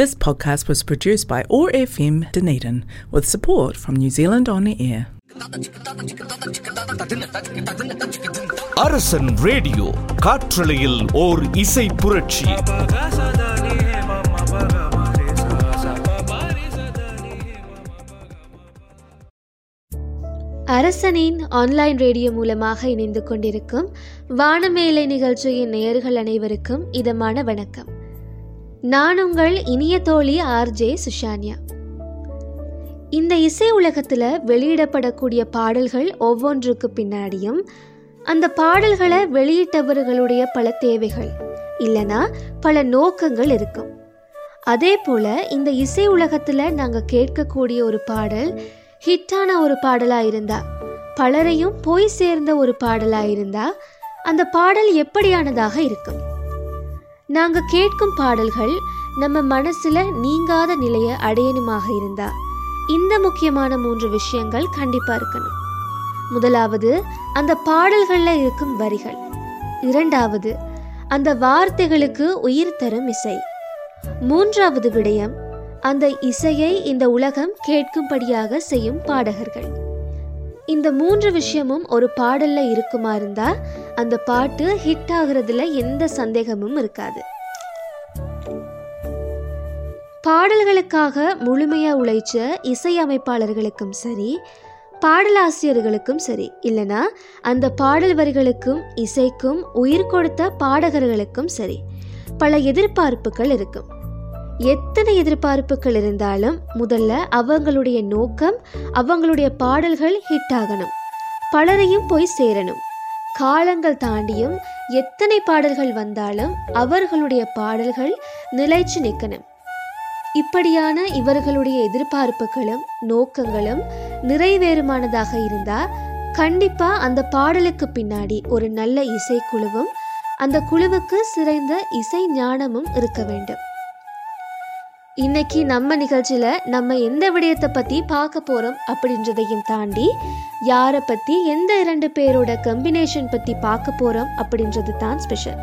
This podcast was produced by ORFM Dunedin with support from New Zealand On Air. Arasan radio காற்றலையில் ஓர் இசை புரட்சி அரசனின் online radio மூலமாக இணைந்து கொண்டிருக்கும் வானமேலை நிகழ்ச்சியின் நேயர்கள் அனைவருக்கும் இதமான வணக்கம் நான் உங்கள் இனிய தோழி ஆர்ஜே சுஷான்யா. இந்த இசை உலகத்தில் வெளியிடப்படக்கூடிய பாடல்கள் ஒவ்வொன்றுக்கு பின்னாடியும் அந்த பாடல்களை வெளியிட்டவர்களுடைய பல தேவைகள் இல்லைனா பல நோக்கங்கள் இருக்கும். அதே போல இந்த இசை உலகத்தில் நாங்கள் கேட்கக்கூடிய ஒரு பாடல் ஹிட்டான ஒரு பாடலாக இருந்தா பலரையும் போய் சேர்ந்த ஒரு பாடலாக இருந்தா அந்த பாடல் எப்படியானதாக இருக்கும்? நாங்கள் கேட்கும் பாடல்கள் நம்ம மனசில் நீங்காத நிலையை அடையணுமாக இருந்தா. இந்த முக்கியமான மூன்று விஷயங்கள் கண்டிப்பாக இருக்கணும். முதலாவது அந்த பாடல்களில் இருக்கும் வரிகள். இரண்டாவது அந்த வார்த்தைகளுக்கு உயிர் தரும் இசை. மூன்றாவது விடயம் அந்த இசையை இந்த உலகம் கேட்கும்படியாக செய்யும் பாடகர்கள். இந்த மூன்று விஷயமும் ஒரு பாடல்ல இருக்குமா இருந்தா அந்த பாட்டு ஹிட் ஆகுறதுல எந்த சந்தேகமும் இருக்காது. பாடல்களுக்காக முழுமையா உழைச்ச இசையமைப்பாளர்களுக்கும் சரி பாடலாசிரியர்களுக்கும் சரி இல்லனா அந்த பாடல் வரிகளுக்கும் இசைக்கும் உயிர் கொடுத்த பாடகர்களுக்கும் சரி பல எதிர்பார்ப்புகள் இருக்கும். எத்தனை எதிர்பார்ப்புகள் இருந்தாலும் முதல்ல அவங்களுடைய நோக்கம் அவங்களுடைய பாடல்கள் ஹிட் ஆகணும். பலரையும் போய் சேரணும். காலங்கள் தாண்டியும் எத்தனை பாடல்கள் வந்தாலும் அவர்களுடைய பாடல்கள் நிலைச்சு நிற்கணும் இப்படியான இவர்களுடைய எதிர்பார்ப்புகளும் நோக்கங்களும் நிறைவேறுமானதாக இருந்தால் கண்டிப்பாக அந்த பாடலுக்கு பின்னாடி ஒரு நல்ல இசைக்குழுவும் அந்த குழுவுக்கு சிறந்த இசை ஞானமும் இருக்க வேண்டும். இன்னைக்கு நம்ம நிகழ்ச்சியில நம்ம எந்த விடயத்தை பத்தி பார்க்க போறோம் அப்படின்றதையும் தாண்டி யாரை பத்தி எந்த இரண்டு பேரோட கம்பினேஷன் பத்தி பார்க்க போறோம் அப்படின்றது தான் ஸ்பெஷல்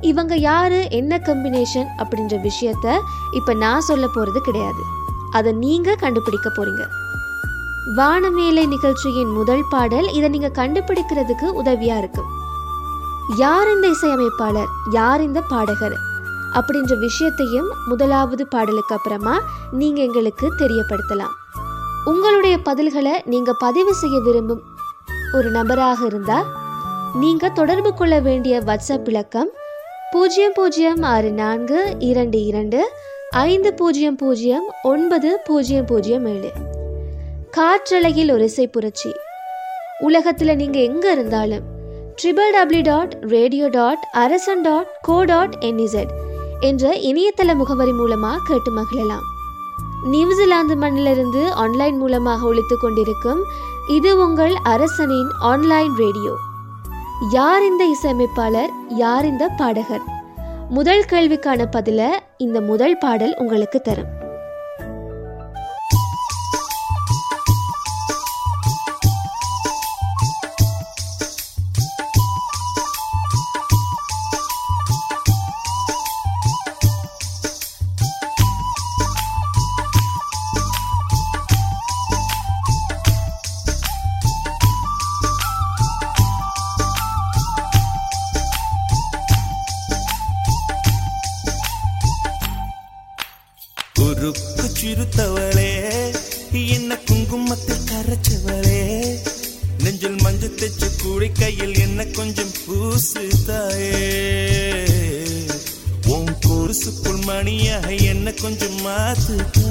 இவங்க யாரு என்ன கம்பினேஷன் அப்படின்ற விஷயத்த இப்ப நான் சொல்ல போறது கிடையாது. அதை நீங்க கண்டுபிடிக்க போறீங்க. வானமேலை நிகழ்ச்சியின் முதல் பாடல் இதை நீங்க கண்டுபிடிக்கிறதுக்கு உதவியா இருக்கும் யார் இந்த இசையமைப்பாளர்? யார் இந்த பாடகர்? அப்படின்ற விஷயத்தையும் முதலாவது பாடலுக்கு அப்புறமா நீங்க எங்களுக்கு தெரியப்படுத்தலாம். உங்களுடைய பதில்களை நீங்க பதிவு செய்ய விரும்பும் ஒரு நபராக இருந்தால் நீங்க தொடர்பு கொள்ள வேண்டிய வாட்ஸ்அப் இலக்கம் பூஜ்ஜியம் பூஜ்ஜியம் ஆறு நான்கு இரண்டு இரண்டு ஐந்து பூஜ்ஜியம் பூஜ்ஜியம் ஒன்பது பூஜ்ஜியம் பூஜ்ஜியம் ஏழு. காற்றலையில் ஒரு இசை புரட்சி. உலகத்தில் நீங்கள் எங்கே இருந்தாலும் triple W dot radio dot Arasan dot co dot NZ என்ற இணையதள முகவரி மூலமாக கேட்டு மகிழலாம். நியூசிலாந்து மண்ணிலிருந்து ஆன்லைன் மூலமாக ஒழித்து கொண்டிருக்கும் இது உங்கள் அரசனின் ஆன்லைன் ரேடியோ யார் இந்த இசையமைப்பாளர் யார் இந்த பாடகர்? முதல் கேள்விக்கான பதில இந்த முதல் பாடல் உங்களுக்கு தரும். கொஞ்சம் மாத்து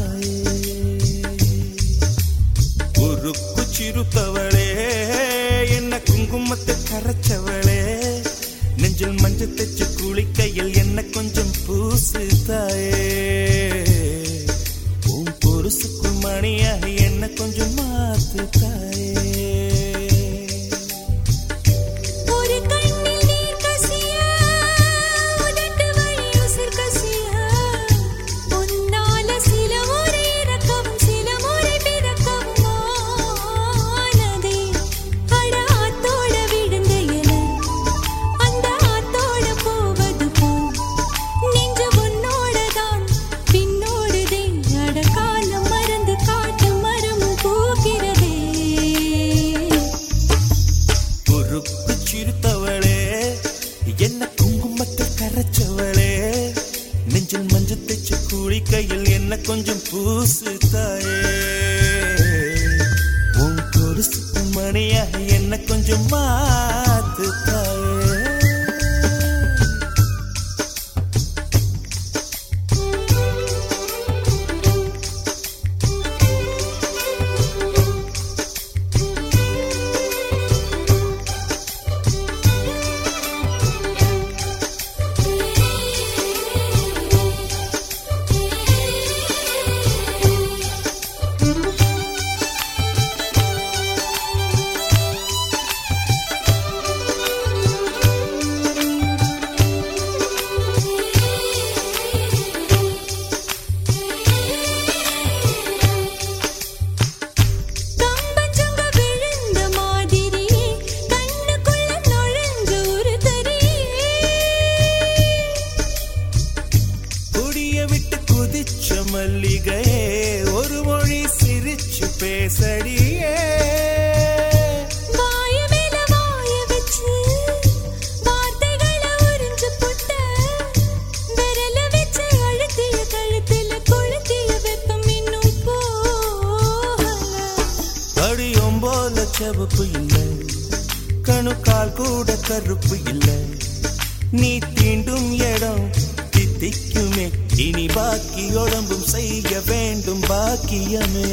பிடிக்குமே இனி பாக்கி ஒழம்பும் செய்ய வேண்டும் பாக்கியமே.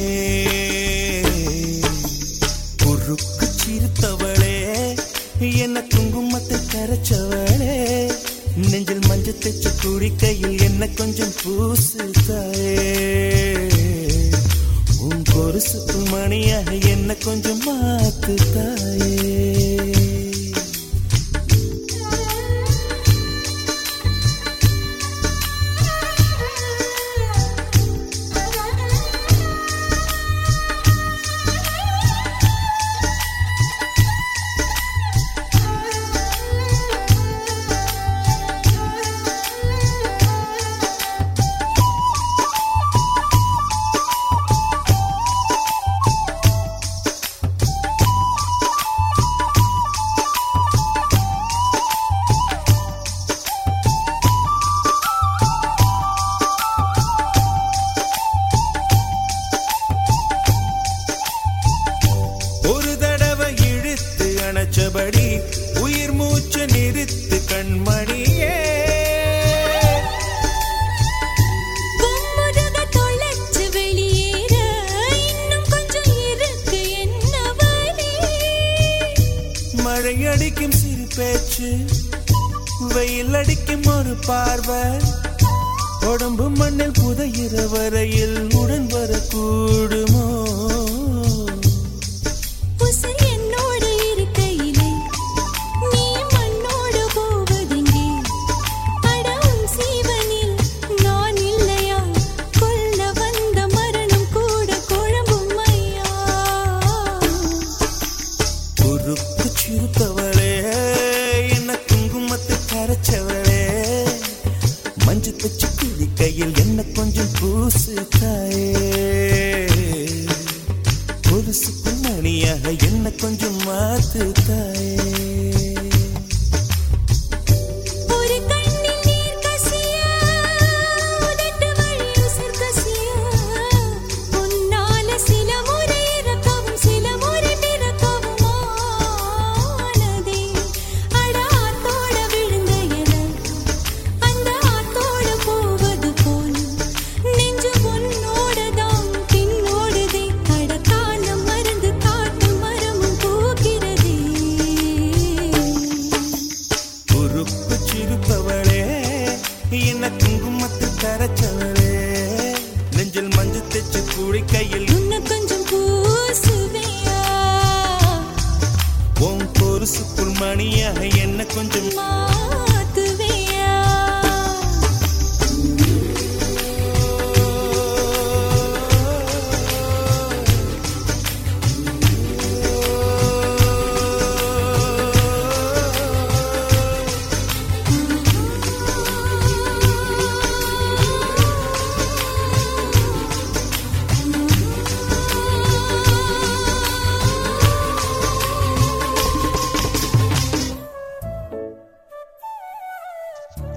பொறுக்கு சிரித்தவளே என்ன குங்குமத்தை கரைச்சவளே. நெஞ்சில் மஞ்ச தைச்சு குடிக்கையில் என்ன கொஞ்சம் பூசுதாயே உன் பொருசு மணியாக என்ன கொஞ்சம் மாத்து தாயே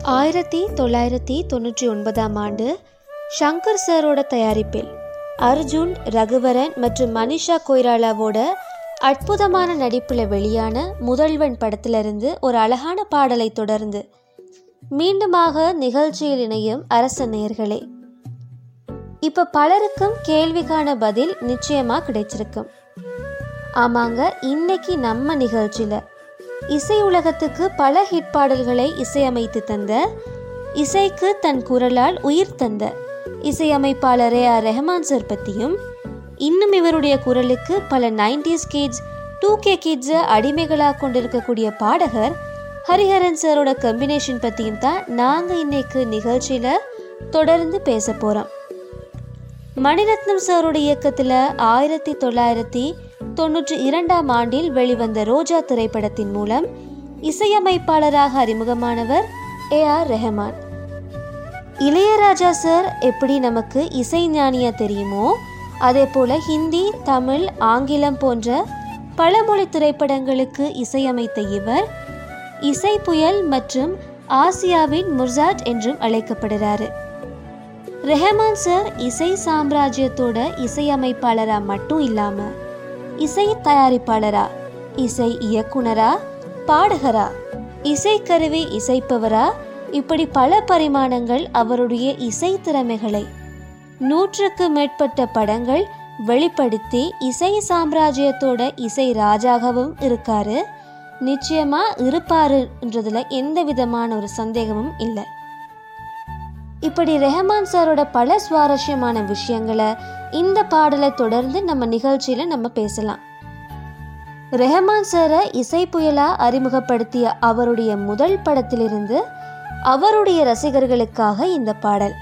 ஆயிரத்தி தொள்ளாயிரத்தி தொண்ணூற்றி ஒன்பதாம் ஆண்டு ஷங்கர் சாரோட தயாரிப்பில் அர்ஜுன் ரகுவரன் மற்றும் மனிஷா கொய்ராலாவோட அற்புதமான நடிப்பில் வெளியான முதல்வன் படத்திலிருந்து ஒரு அழகான பாடலை தொடர்ந்து மீண்டுமாக நிகழ்ச்சியில் இணையும் அரச நேர்களே இப்போ பலருக்கும் கேள்விக்கான பதில் நிச்சயமாக கிடைச்சிருக்கும். ஆமாங்க இன்னைக்கு நம்ம நிகழ்ச்சியில் இசை உலகத்துக்கு பல ஹிட் பாடல்களை இசையமைத்து தந்த இசைக்கு தன் குரலால் உயிர் தந்த இசையமைப்பாளர் ஏ ஆர் ரெஹமான் சார் பற்றியும் இன்னும் இவருடைய குரலுக்கு பல நைன்டிஸ் கிட்ஸ் டூ கே கிட்ஸை அடிமைகளாக கொண்டிருக்கக்கூடிய பாடகர் ஹரிஹரன் சாரோட கம்பினேஷன் பற்றியும் தான் நாங்கள் இன்னைக்கு நிகழ்ச்சியில் தொடர்ந்து பேச போகிறோம் மணிரத்னம் சாரோட இயக்கத்தில் ஆயிரத்தி தொள்ளாயிரத்தி தொன்னூற்றி இரண்டாம் ஆண்டில் வெளிவந்த ரோஜா திரைப்படத்தின் மூலம் இசையமைப்பாளராக அறிமுகமானவர் A R Rahman. Ilaiyaraaja sir எப்படி நமக்கு இசை ஞானியா தெரியுமோ அதே போல ஹிந்தி தமிழ் ஆங்கிலம் போன்ற பழமொழி திரைப்படங்களுக்கு இசையமைத்த இவர் இசை புயல் மற்றும் ஆசியாவின் முர்சாட் என்றும் அழைக்கப்படுகிறார் ரெஹமான் சார் இசை சாம்ராஜ்யத்தோட இசையமைப்பாளராக மட்டும் இல்லாமல் இசை தயாரிப்பாளரா? இசை இயக்குனரா? பாடகரா? இசைக்கருவி இசைப்பவரா? இப்படி பல பரிமாணங்கள் அவருடைய இசை திறமைகளை. நூற்றுக்கு மேற்பட்ட படங்கள் வெளிப்படுத்தி இசை சாம்ராஜ்யத்தோட இசை ராஜாகவும் இருக்காரு. நிச்சயமா இருப்பாருன்றதுல எந்த விதமான ஒரு சந்தேகமும் இல்லை. இப்படி ரெஹமான் சாரோட பல சுவாரஸ்யமான விஷயங்களை இந்த பாடலை தொடர்ந்து நம்ம நிகழ்ச்சியில் நம்ம பேசலாம். ரெஹமான் சாரை இசை புயலா அறிமுகப்படுத்திய அவருடைய முதல் படத்திலிருந்து அவருடைய ரசிகர்களுக்காக இந்த பாடல்.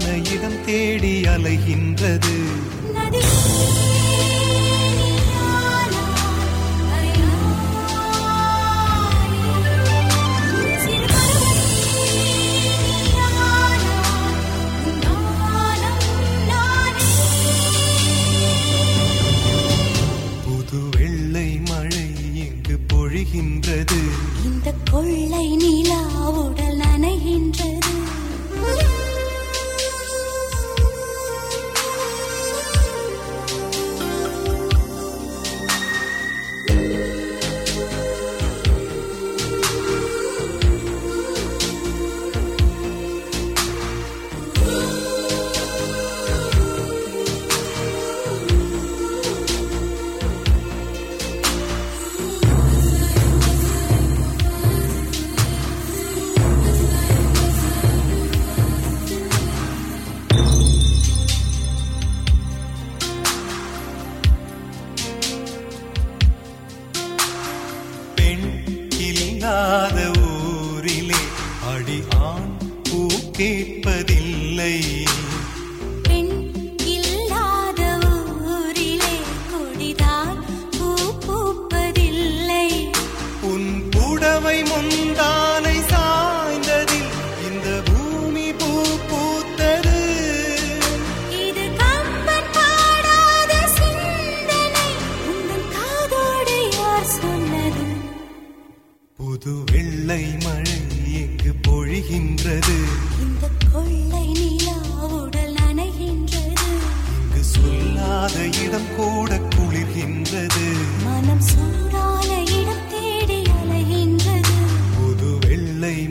இடம் தேடி அலைகின்றது. மழை எங்கு பொழிகின்றது? இந்த கொள்ளை நிலா உடல் அணைகின்றது. இங்கு சொல்லாத இடம் கூட குளிர்கின்றது. மனம் சூடான இடம் தேடி அலைகின்றது. புது வெள்ளை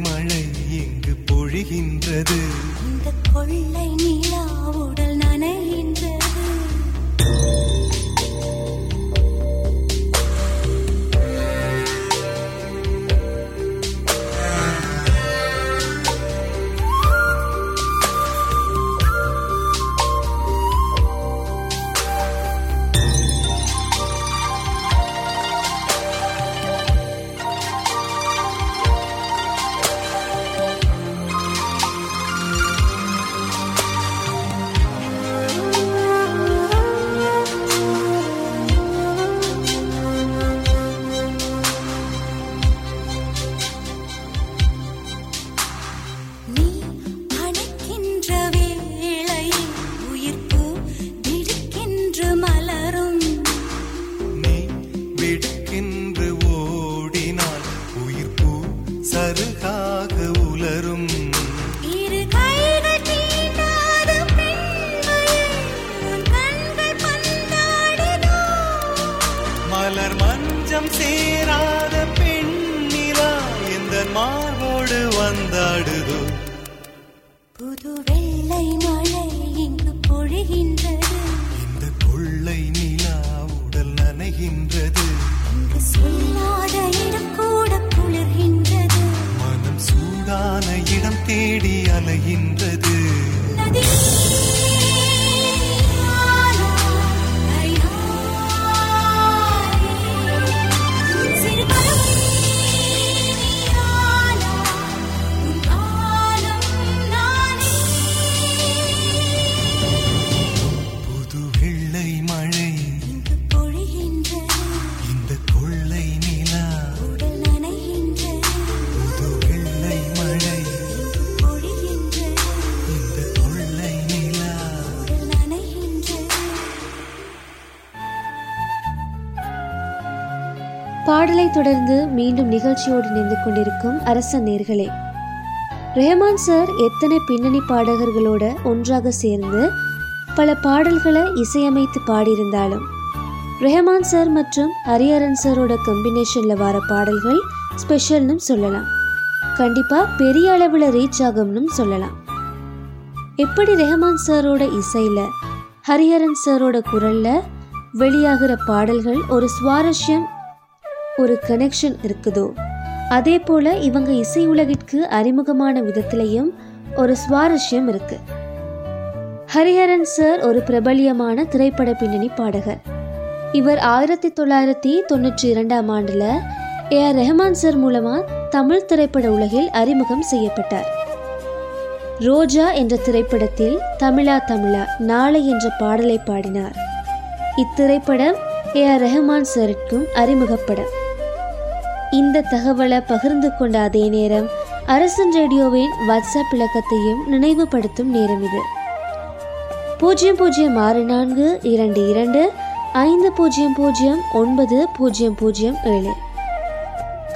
சொல்லாத இடம் கூட குளிர்கின்றது. மனம் சூடான இடம் தேடி அலைகின்றது. நதி தொடர்ந்து மீண்டும் நிகழ்ச்சியோடு நின்று கொண்டிருக்கும் அரச நேர்களே. ரெஹமான் சார் எத்தனை பின்னணி பாடகர்களோட ஒன்றாக சேர்ந்து பல பாடல்களை இசையமைத்து பாடியிருந்தாலும் ரெஹமான் சார் மற்றும் ஹரிஹரன் சாரோட கம்பினேஷன்ல வர பாடல்கள் ஸ்பெஷல்னு சொல்லலாம். கண்டிப்பா பெரிய அளவில் ரீச் ஆகும்னு சொல்லலாம். எப்படி ரெஹமான் சாரோட இசையில ஹரிஹரன் சாரோட குரல்ல வெளியாகிற பாடல்கள் ஒரு சுவாரஸ்யம் ஒரு கனெக்ஷன் இருக்குதோ? அதே போல இவங்க இசை உலகிற்கு அறிமுகமான விதத்திலையும் ஒரு சுவாரஸ்யம் இருக்கு. ஹரிஹரன் சார் ஒரு பிரபலியமான திரைப்பட பின்னணி பாடகர். இவர் ஆயிரத்தி தொள்ளாயிரத்தி தொண்ணூற்றி இரண்டாம் ஆண்டில் ஏ ஆர் ரெஹமான் சார் மூலமாக தமிழ் திரைப்பட உலகில் அறிமுகம் செய்யப்பட்டார். ரோஜா என்ற திரைப்படத்தில் தமிழா தமிழா நாளை என்ற பாடலை பாடினார். இத்திரைப்படம் ஏ ஆர் ரெஹமான் சாருக்கும் அறிமுகப்படம். இந்த தகவலை பகிர்ந்து கொண்ட அதே நேரம் அரசன் ரேடியோவின் வாட்ஸ்அப் இலக்கத்தையும் நினைவுபடுத்தும் நேரம் இது. பூஜ்ஜியம் பூஜ்ஜியம் ஆறு நான்கு இரண்டு இரண்டு ஐந்து பூஜ்ஜியம் பூஜ்ஜியம் ஒன்பது பூஜ்ஜியம் பூஜ்ஜியம் ஏழு.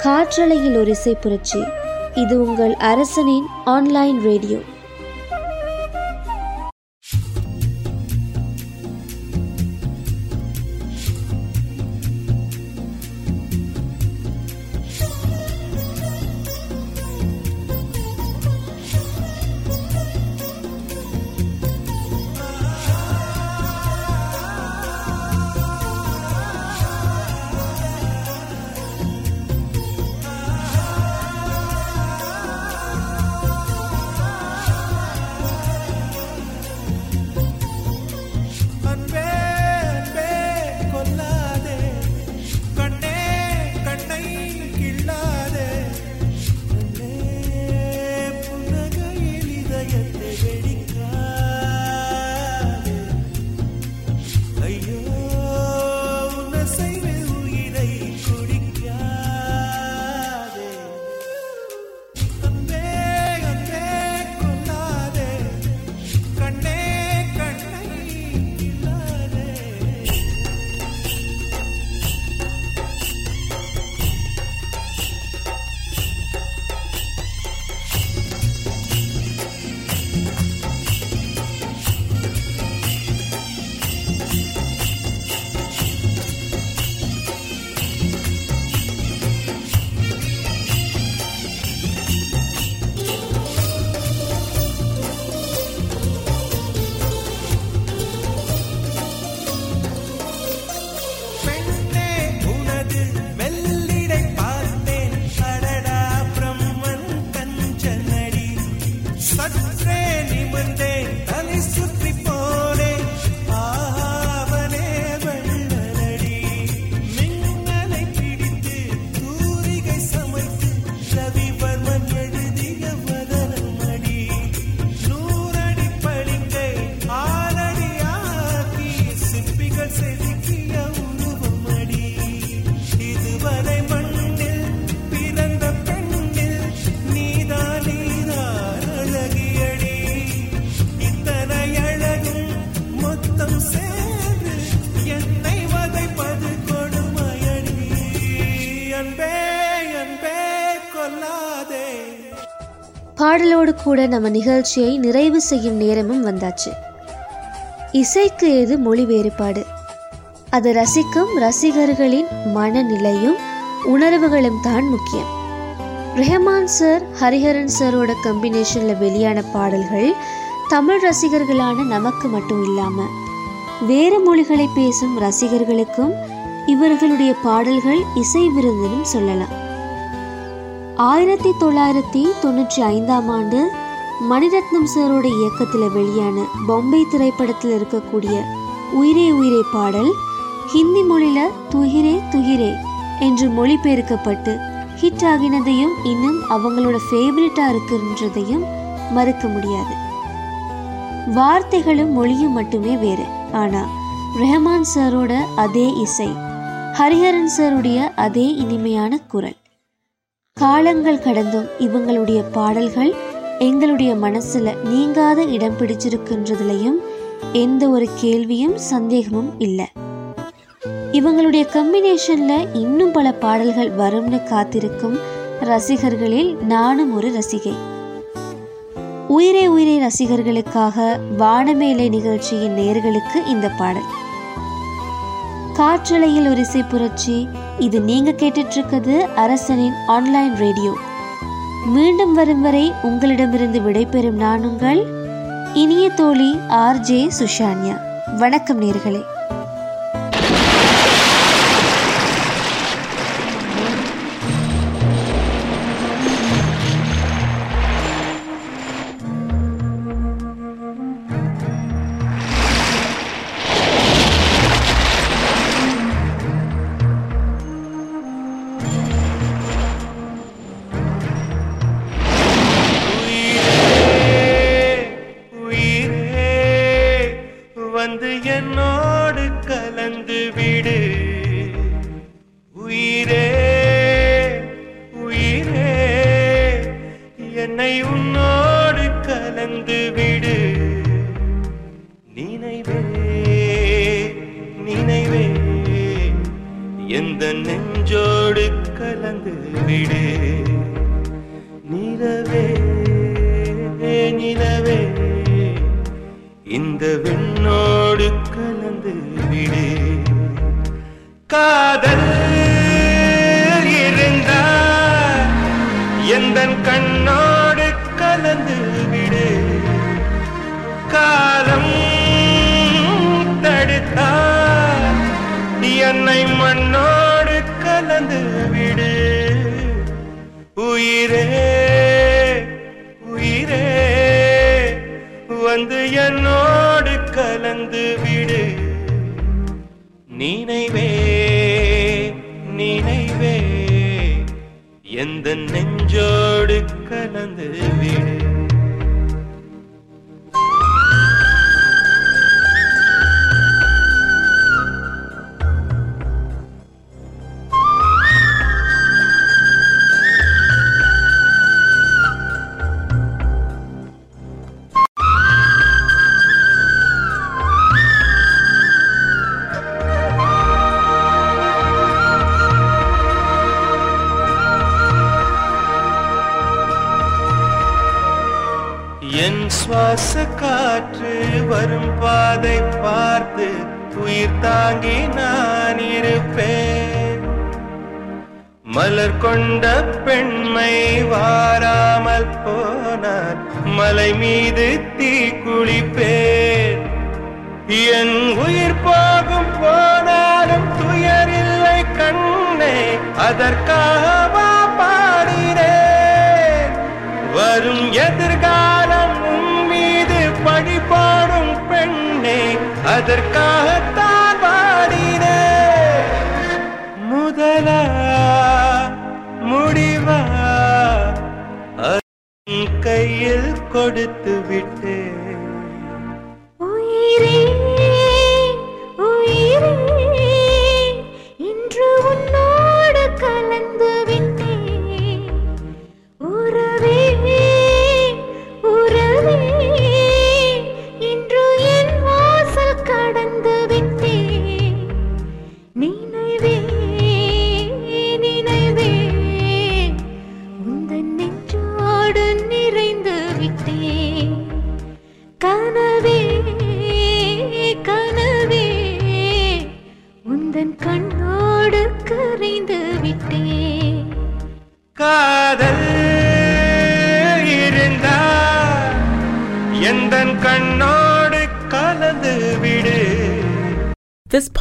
காற்றலையில் ஒரு இசை புரட்சி. இது உங்கள் அரசனின் ஆன்லைன் ரேடியோ கூட நம்ம நிகழ்ச்சியை நிறைவு செய்யும் நேரமும் வந்தாச்சு. இசைக்கு ஏது மொழி வேறுபாடு? அது ரசிக்கும் ரசிகர்களின் மனநிலையும் உணர்வுகளும் தான் முக்கியம். ரெஹமான் சார் ஹரிஹரன் சாரோட கம்பினேஷனில் வெளியான பாடல்கள் தமிழ் ரசிகர்களான நமக்கு மட்டும் இல்லாமல் வேறு மொழிகளை பேசும் ரசிகர்களுக்கும் இவர்களுடைய பாடல்கள் இசை விருந்துன்னு சொல்லலாம். ஆயிரத்தி தொள்ளாயிரத்தி தொண்ணூற்றி ஐந்தாம் ஆண்டு மணிரத்னம் சாரோட இயக்கத்தில் வெளியான பொம்பை திரைப்படத்தில் இருக்கக்கூடிய உயிரே உயிரே பாடல் ஹிந்தி மொழியில துகிரே துகிரே என்று மொழிபெயர்க்கப்பட்டு ஹிட் ஆகினதையும் இன்னும் அவங்களோட ஃபேவரட்டாக இருக்குன்றதையும் மறுக்க முடியாது. வார்த்தைகளும் மொழியும் மட்டுமே வேறு. ஆனால் ரெஹமான் சாரோட அதே இசை ஹரிஹரன் சாருடைய அதே இனிமையான குரல். காலங்கள் கடந்தும் இவங்களுடைய பாடல்கள் எங்களுடைய மனசுல நீங்காத இடம் பிடிச்சிருக்குன்றதுலையும் எந்த ஒரு கேள்வியும் சந்தேகமும் இல்லை. இவங்களுடைய கம்பினேஷன்ல இன்னும் பல பாடல்கள் வரும்னு காத்திருக்கும் ரசிகர்களில் நானும் ஒரு ரசிகை. உயிரே உயிரே ரசிகர்களுக்காக வானமேலை நிகழ்ச்சியின் நேர்களுக்கு இந்த பாடல். காற்றலையில் ஒரு இசை புரட்சி இது நீங்க கேட்டுட்டு இருக்கிறது அரசனின் ஆன்லைன் ரேடியோ மீண்டும் வரும் வரை உங்களிடமிருந்து விடைபெறும் நான் உங்கள் இனிய தோழி ஆர்ஜே சுஷான்யா. வணக்கம் நேர்களே. எந்த நெஞ்சோடு கலந்து விடு. நிலவே நிலவே. இந்த விண்ணோடு கலந்து விடு. காதல் இருந்தால் எந்த கண்ணோடு கலந்து விடு. காலம் தடுத்தால் என்னை மண்ணோ கலந்து என் சுவாச காற்று வரும் பாதை பார்த்து உயிர் தாங்கி நான் இருப்பேன். மலர் கொண்ட பெண்மை வாராமல் போனார் மலை மீது தீ குளிப்பேன். என் உயிர் போகும் போனாலும் துயர் இல்லை கண்ணே அதற்காகவா பாடினேன் வரும் எதிர்கால பெண்ணே அதற்காகத்தான் பாடினே முதல முடிவா? கையில் கொடுத்து விட்டு